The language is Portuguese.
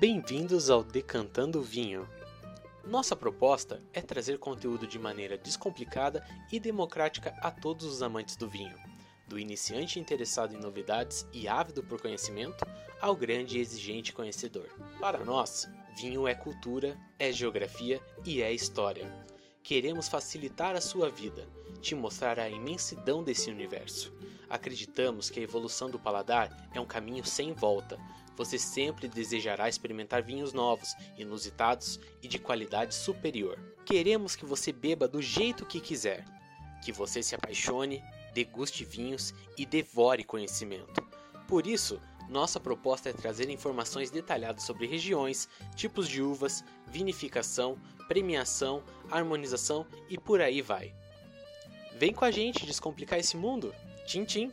Bem-vindos ao Decantando Vinho. Nossa proposta é trazer conteúdo de maneira descomplicada e democrática a todos os amantes do vinho, do iniciante interessado em novidades e ávido por conhecimento ao grande e exigente conhecedor. Para nós, vinho é cultura, é geografia e é história. Queremos facilitar a sua vida, te mostrar a imensidão desse universo. Acreditamos que a evolução do paladar é um caminho sem volta. Você sempre desejará experimentar vinhos novos, inusitados e de qualidade superior. Queremos que você beba do jeito que quiser, que você se apaixone, deguste vinhos e devore conhecimento. Por isso, nossa proposta é trazer informações detalhadas sobre regiões, tipos de uvas, vinificação, premiação, harmonização e por aí vai. Vem com a gente descomplicar esse mundo. Tchim, tchim!